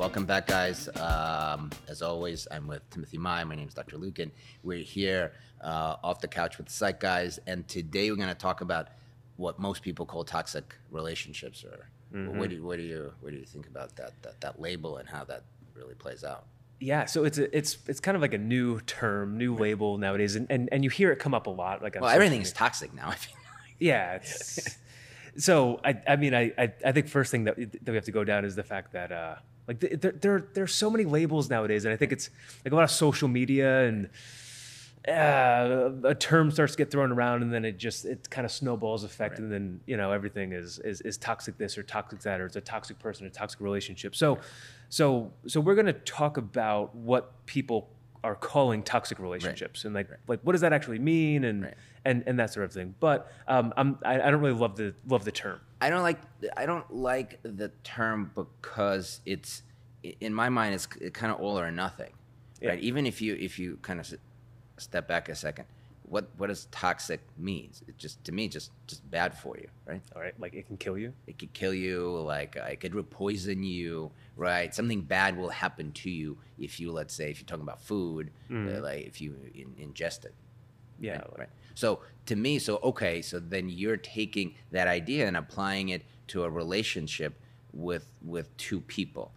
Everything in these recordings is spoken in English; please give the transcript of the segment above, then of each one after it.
Welcome back, guys. Um, as always, I'm with Timothy Mai. My name is Dr. Lukin. We're here uh, off the couch with the Psych guys, and today we're going to talk about what most people call toxic relationships. Or what, do, you, what do you what do you think about that, that that label and how that really plays out? Yeah, so it's a, it's it's kind of like a new term, new label nowadays, and, and and you hear it come up a lot. Like Well, social everything's media. toxic now. I feel like. yeah. So I I mean I, I I think first thing that that we have to go down is the fact that uh like th- there there are so many labels nowadays, and I think it's like a lot of social media and. Uh, a term starts to get thrown around, and then it just it kind of snowballs effect, and then you know everything is, is is toxic this or toxic that, or it's a toxic person, a toxic relationship. So, so so we're gonna talk about what people are calling toxic relationships, and like like what does that actually mean, and Right. and and that sort of thing. But um, I'm I, I don't really love the love the term. I don't like I don't like the term because it's in my mind it's kind of all or nothing, Yeah. right? Even if you if you kind of step back a second, what what does toxic means? It just to me just just bad for you, right? All right, like it can kill you. It could kill you, like uh, it could poison you, right? Something bad will happen to you if you let's say if you're talking about food, uh, like if you in, ingest it. Yeah, Right, right. So to me, so okay, so then you're taking that idea and applying it to a relationship with with two people.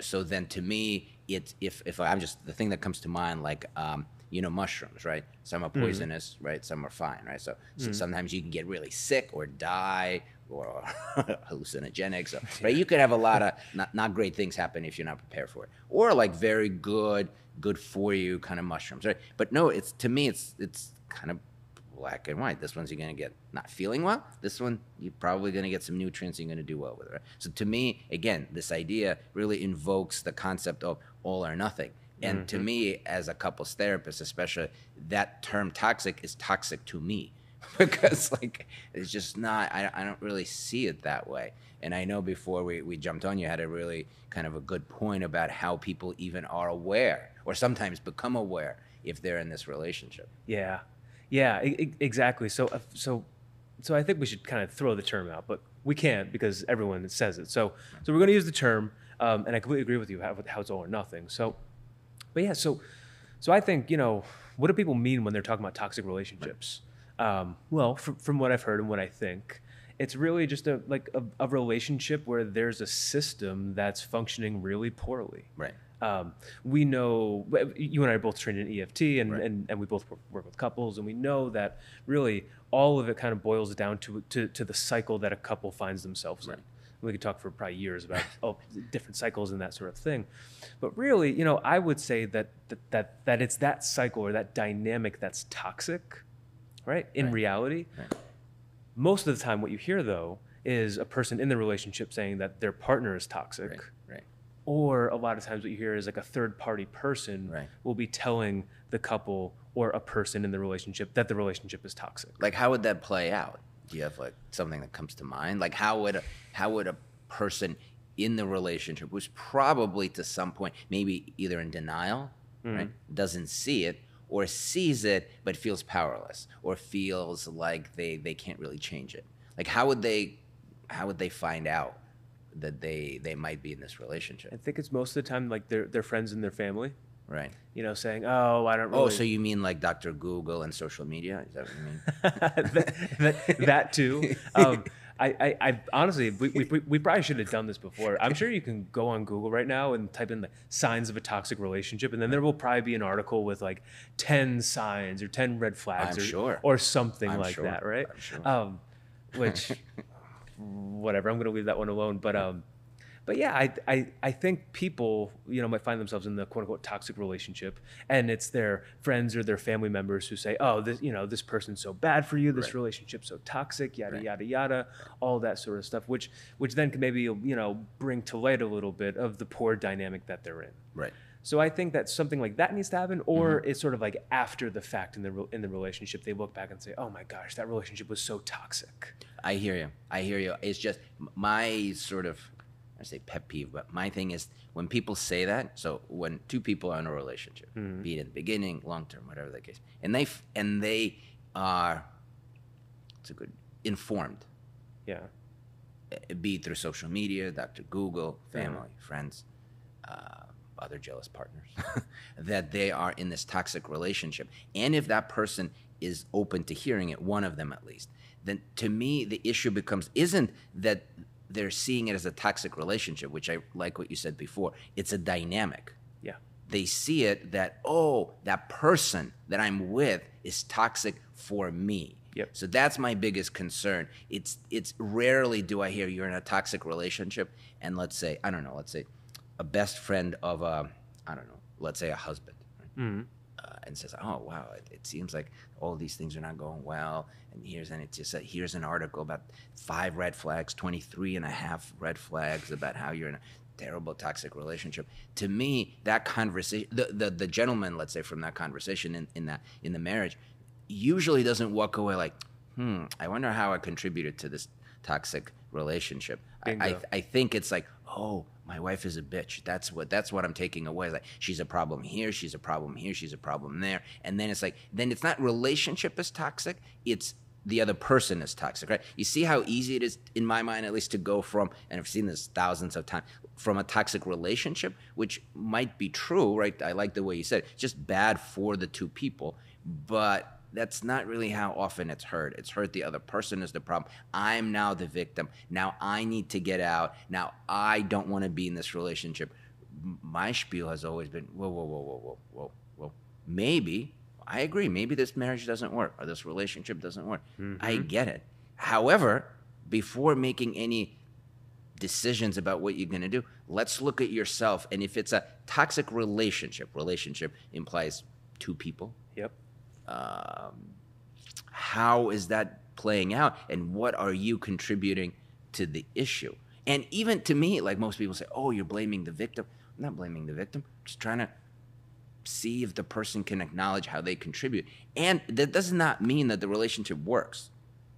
So then to me, it's if if I'm just the thing that comes to mind, like um, you know, mushrooms, right? Some are poisonous, right? Some are fine, right? So, so sometimes you can get really sick or die or hallucinogenic. So, right? You could have a lot of not, not great things happen if you're not prepared for it, or like very good, good for you kind of mushrooms, right? But no, it's to me, it's it's kind of black and white. This one's you're gonna get not feeling well. This one you're probably gonna get some nutrients. And you're gonna do well with it. Right? So to me, again, this idea really invokes the concept of all or nothing. And to mm-hmm. me, as a couples therapist, especially, that term toxic is toxic to me because like it's just not. I, I don't really see it that way. And I know before we, we jumped on, you had a really kind of a good point about how people even are aware or sometimes become aware if they're in this relationship. Yeah, yeah, e- exactly. So, uh, so, so I think we should kind of throw the term out, but we can't because everyone says it. So, so we're going to use the term, um, and I completely agree with you how, how it's all or nothing. So, but yeah, so, so I think you know what do people mean when they're talking about toxic relationships? Um, well, from, from what I've heard and what I think, it's really just a like a, a relationship where there's a system that's functioning really poorly. Right. Um, we know you and I are both trained in EFT, and, and, and we both work, work with couples, and we know that really all of it kind of boils down to to, to the cycle that a couple finds themselves in. We could talk for probably years about oh, different cycles and that sort of thing, but really, you know, I would say that that that, that it's that cycle or that dynamic that's toxic, right? In reality, most of the time, what you hear though is a person in the relationship saying that their partner is toxic Right. Or a lot of times what you hear is like a third party person Right. will be telling the couple or a person in the relationship that the relationship is toxic. Like, how would that play out? Do you have like something that comes to mind? Like, how would a, how would a person in the relationship who's probably to some point maybe either in denial, mm-hmm. right, doesn't see it, or sees it but feels powerless, or feels like they they can't really change it? Like, how would they how would they find out that they they might be in this relationship. I think it's most of the time like their their friends and their family, Right. you know, saying, "Oh, I don't really." Oh, so you mean like Dr. Google and social media? Is that what you mean? that, that, that too. Um, I, I, I honestly, we, we, we probably should have done this before. I'm sure you can go on Google right now and type in the signs of a toxic relationship, and then there will probably be an article with like 10 signs or 10 red flags I'm or, sure. or something I'm like sure. that, right? Sure. Um, which, whatever, I'm going to leave that one alone. But, um, but yeah, I, I, I think people, you know, might find themselves in the quote unquote toxic relationship, and it's their friends or their family members who say, "Oh, this, you know, this person's so bad for you. This Right. relationship's so toxic, yada Right. yada yada, all that sort of stuff." Which, which then can maybe you know bring to light a little bit of the poor dynamic that they're in. Right. So I think that something like that needs to happen, or Mm-hmm. it's sort of like after the fact in the in the relationship, they look back and say, "Oh my gosh, that relationship was so toxic." I hear you. I hear you. It's just my sort of, I say pet peeve, but my thing is when people say that. So when two people are in a relationship, be it in the beginning, long term, whatever the case, and they f- and they are, it's a good informed, Yeah. eh, be it through social media, Dr. Google, family, friends. uh, other jealous partners, that they are in this toxic relationship. And if that person is open to hearing it, one of them at least, then to me, the issue becomes isn't that they're seeing it as a toxic relationship, which I like what you said before. It's a dynamic. Yeah. They see it that, oh, that person that I'm with is toxic for me. Yep. So that's my biggest concern. It's it's rarely do I hear you're in a toxic relationship and let's say, I don't know, let's say a best friend of a, I don't know, let's say a husband. right? Uh, and says, "Oh wow, it, it seems like all these things are not going well." And here's and it's just a, here's an article about five red flags, 23 and a half red flags about how you're in a terrible toxic relationship. To me, that conversation, the, the the gentleman, let's say from that conversation in, in that in the marriage, usually doesn't walk away like, "Hmm, I wonder how I contributed to this toxic relationship." I, I. I think it's like, oh, my wife is a bitch. That's what that's what I'm taking away. Like she's a problem here, she's a problem here, she's a problem there. And then it's like then it's not relationship is toxic, it's the other person is toxic, right? You see how easy it is, in my mind at least, to go from, and I've seen this thousands of times, from a toxic relationship, which might be true, right? I like the way you said it, just bad for the two people, but that's not really how often it's heard. It's heard the other person is the problem. I'm now the victim. Now I need to get out. Now I don't want to be in this relationship. My spiel has always been whoa, whoa, whoa, whoa, whoa, whoa, whoa. Maybe, I agree, maybe this marriage doesn't work or this relationship doesn't work. I mm-hmm. get it. However, before making any decisions about what you're going to do, let's look at yourself. And if it's a toxic relationship, relationship implies two people, Yep. Um, how is that playing out and what are you contributing to the issue? And even to me like most people say oh you're blaming the victim. I'm not blaming the victim. I'm just trying to see if the person can acknowledge how they contribute. And that does not mean that the relationship works.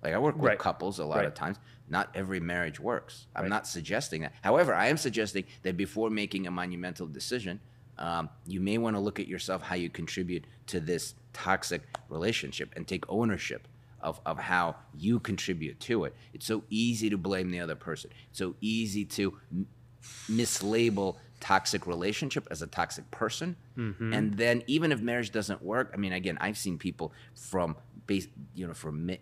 Like i work with Right. couples a lot Right. of times. Not every marriage works. I'm Right. not suggesting that. However i am suggesting that before making a monumental decision um, you may want to look at yourself how you contribute to this toxic relationship and take ownership of, of how you contribute to it. It's so easy to blame the other person. It's so easy to m- mislabel toxic relationship as a toxic person. And then even if marriage doesn't work, I mean, again, I've seen people from base, you know, from mi-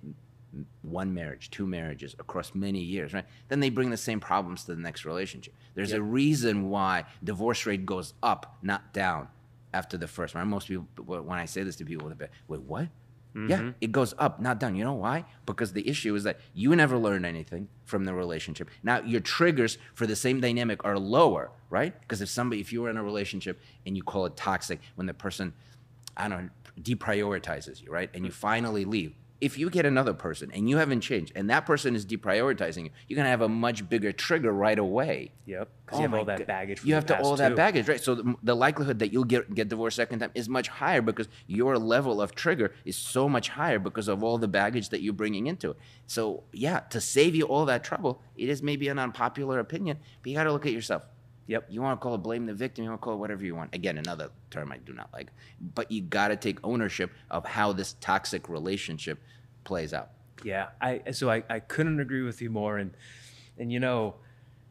one marriage, two marriages across many years, right? Then they bring the same problems to the next relationship. There's a reason why divorce rate goes up, not down, after the first one. Most people, when I say this to people, they're like, wait, what? Yeah, mm-hmm. it goes up, not down. You know why? Because the issue is that you never learned anything from the relationship. Now your triggers for the same dynamic are lower, right? Because if somebody, if you were in a relationship and you call it toxic, when the person, I don't know, deprioritizes you, right? And you mm. finally leave. If you get another person and you haven't changed, and that person is deprioritizing you, you're gonna have a much bigger trigger right away. Yep. Because Oh you have all that God. baggage. You have to all that baggage, right? So the, the likelihood that you'll get get divorced second time is much higher because your level of trigger is so much higher because of all the baggage that you're bringing into it. So yeah, to save you all that trouble, it is maybe an unpopular opinion, but you got to look at yourself. Yep. You want to call it blame the victim, you want to call it whatever you want. Again, another term I do not like, but you got to take ownership of how this toxic relationship plays out. Yeah, I so I, I couldn't agree with you more, and and you know,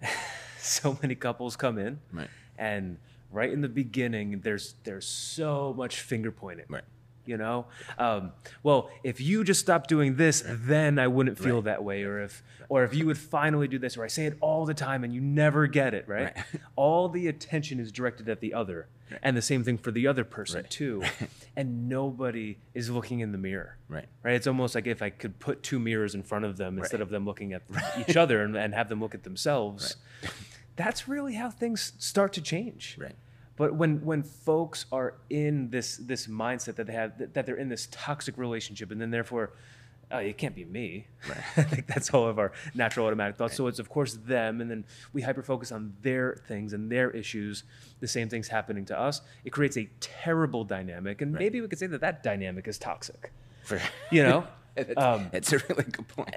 so many couples come in, Right. and right in the beginning, there's there's so much finger pointing, Right. You know, um, well, if you just stop doing this, then I wouldn't feel that way, or if or if you would finally do this, or I say it all the time and you never get it, right? Right. all the attention is directed at the other, and the same thing for the other person Right. too, and nobody is looking in the mirror Right. right? It's almost like if I could put two mirrors in front of them instead of them looking at each other and, and have them look at themselves. That's really how things start to change. Right. But when when folks are in this this mindset that they have that, that they're in this toxic relationship and then therefore oh, it can't be me. I think that's all of our natural automatic thoughts. So it's of course them, and then we hyper focus on their things and their issues. The same things happening to us. It creates a terrible dynamic, and maybe we could say that that dynamic is toxic. For, You know, it's, Um, it's a really good point.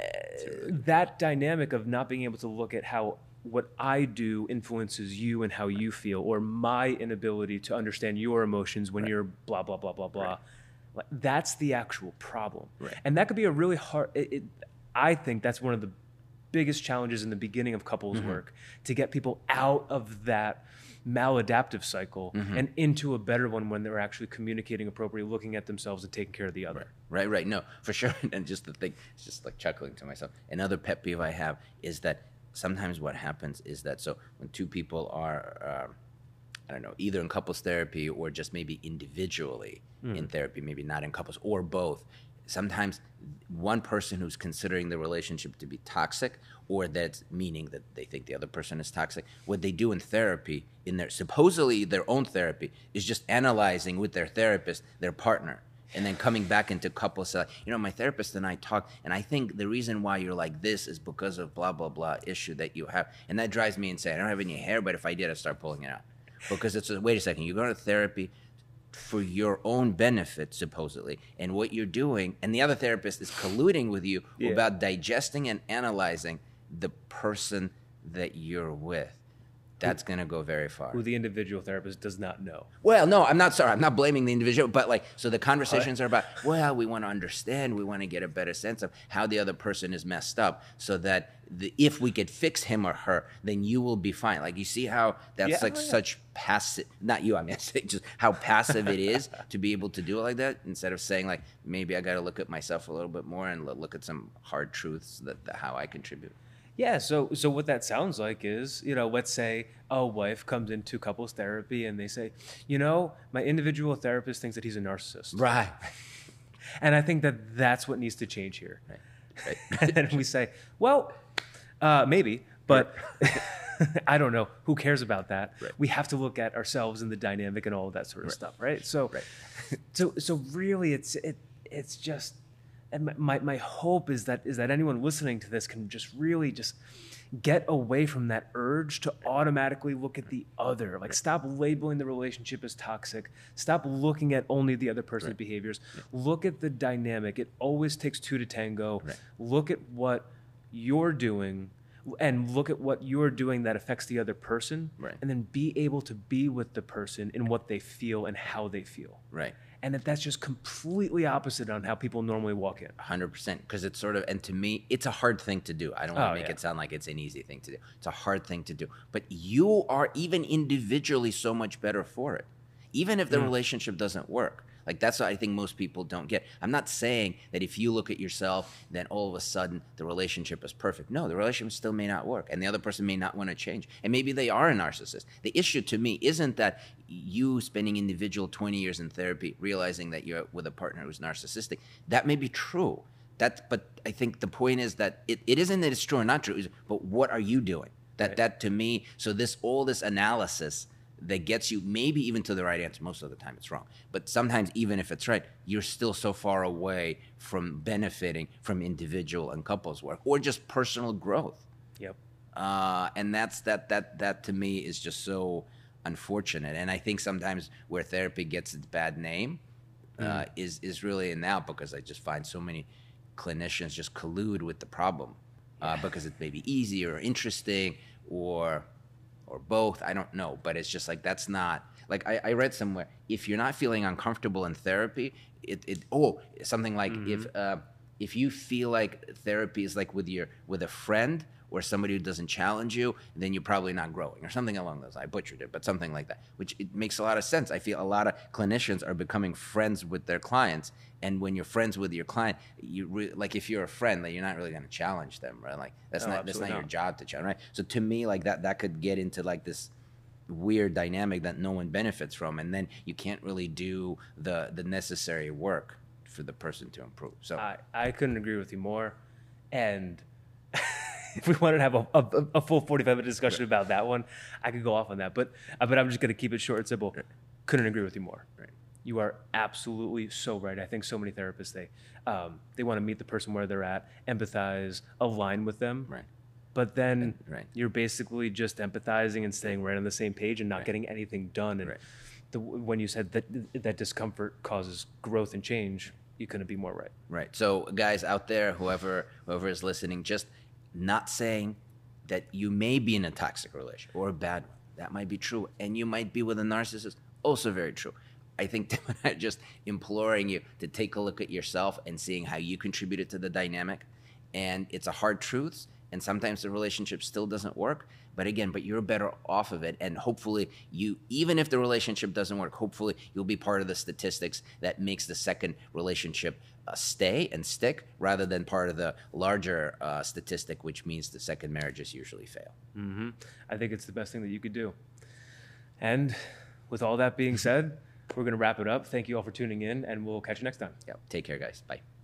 that dynamic of not being able to look at how what I do influences you and how you feel, or my inability to understand your emotions when you're blah blah blah blah blah. Like, That's the actual problem, Right. and that could be a really hard. It, it, I think that's one of the biggest challenges in the beginning of couples Mm-hmm. work to get people out of that maladaptive cycle Mm-hmm. and into a better one when they're actually communicating appropriately, looking at themselves and taking care of the other. Right, right. No, for sure. And just the thing, it's just like chuckling to myself. Another pet peeve I have is that sometimes what happens is that so when two people are, um, I don't know, either in couples therapy or just maybe individually in therapy, maybe not in couples or both. Sometimes one person who's considering the relationship to be toxic, or that's meaning that they think the other person is toxic, what they do in therapy, in their supposedly their own therapy, is just analyzing with their therapist their partner and then coming back into couples like you know my therapist and i talk and i think the reason why you're like this is because of blah blah blah issue that you have and that drives me insane. I don't have any hair but if i did i'd start pulling it out. Because it's a, wait a second you're going to therapy for your own benefit supposedly and what you're doing and the other therapist is colluding with you Yeah. about digesting and analyzing the person that you're with that's going to go very far Who the individual therapist does not know. well, no, I'm not sorry. I'm not blaming the individual, but like, so the conversations are about, well, we want to understand, we want to get a better sense of how the other person is messed up, so that the, if we could fix him or her, then you will be fine. Like, you see how that's Yeah, like oh, yeah. such passive, not you, I mean, just how passive it is to be able to do it like that, instead of saying, like, maybe I got to look at myself a little bit more and look at some hard truths that, that how I contribute. Yeah, so so what that sounds like is, you know, let's say a wife comes into couples therapy and they say, you know, my individual therapist thinks that he's a narcissist. Right. And I think that that's what needs to change here. Right. and then we say, well, uh, maybe, but I don't know. Who cares about that? Right. We have to look at ourselves and the dynamic and all of that sort of stuff, right? So, so, so really, it's it, it's just, and my- my hope is that is that anyone listening to this can just really just get away from that urge to automatically look at the other. Like stop labeling the relationship as toxic. Stop looking at only the other person's behaviors. Look at the dynamic. It always takes two to tango. Right. look at what you're doing and look at what you're doing that affects the other person Right. and then be able to be with the person in what they feel and how they feel. Right. And that that's just completely opposite on how people normally walk in. Hundred percent because it's sort of and to me it's a hard thing to do. I don't want Oh, to make yeah. it sound like it's an easy thing to do. It's a hard thing to do but you are even individually so much better for it. Even if the mm. relationship doesn't work like that's what i think most people don't get. I'm not saying that if you look at yourself then all of a sudden the relationship is perfect. No the relationship still may not work and the other person may not want to change and maybe they are a narcissist. The issue to me isn't that you spending individual 20 years in therapy realizing that you're with a partner who's narcissistic. That may be true. That but i think the point is that it, it isn't that it's true or not true but what are you doing? That Right. that to me so this all this analysis that gets you maybe even to the right answer most of the time it's wrong. But sometimes even if it's right you're still so far away from benefiting from individual and couples work or just personal growth. Yep. Uh, and that's that that that to me is just so unfortunate. And I think sometimes where therapy gets its bad name uh, is is really in that because I just find so many clinicians just collude with the problem uh, because it may be easy or interesting or or both. I don't know, but it's just like that's not like I, I read somewhere. If you're not feeling uncomfortable in therapy, it, it oh something like if uh, if you feel like therapy is like with your with a friend or somebody who doesn't challenge you, then you're probably not growing or something along those. I butchered it, but something like that, which it makes a lot of sense. I feel a lot of clinicians are becoming friends with their clients, and when you're friends with your client, you re- like if you're a friend, like you're not really going to challenge them, right? Like that's Oh, not that's not absolutely your job to challenge, right? So to me, like that that could get into like this weird dynamic that no one benefits from, and then you can't really do the the necessary work for the person to improve. So I, I couldn't agree with you more. And if we wanted to have a, a, a full 45 minute discussion about that one, I could go off on that. But, uh, but I'm just going to keep it short and simple. Couldn't agree with you more. Right. You are absolutely so right. I think so many therapists, they, um, they want to meet the person where they're at, empathize, align with them. right. But then Right. you're basically just empathizing and staying right on the same page and not getting anything done. And Right. the, when you said that that discomfort causes growth and change, you couldn't be more right. Right. So, guys out there, whoever whoever is listening, just not saying that you may be in a toxic relationship or a bad one. That might be true, and you might be with a narcissist. Also, very true. I think just imploring you to take a look at yourself and seeing how you contributed to the dynamic. And it's a hard truth, and sometimes the relationship still doesn't work. But again, but you're better off of it, and hopefully you, even if the relationship doesn't work, hopefully you'll be part of the statistics that makes the second relationship uh, stay and stick, rather than part of the larger uh, statistic, which means the second marriages usually fail. hmm I think it's the best thing that you could do. And with all that being said, we're going to wrap it up. Thank you all for tuning in, and we'll catch you next time. Yeah. Take care, guys. Bye.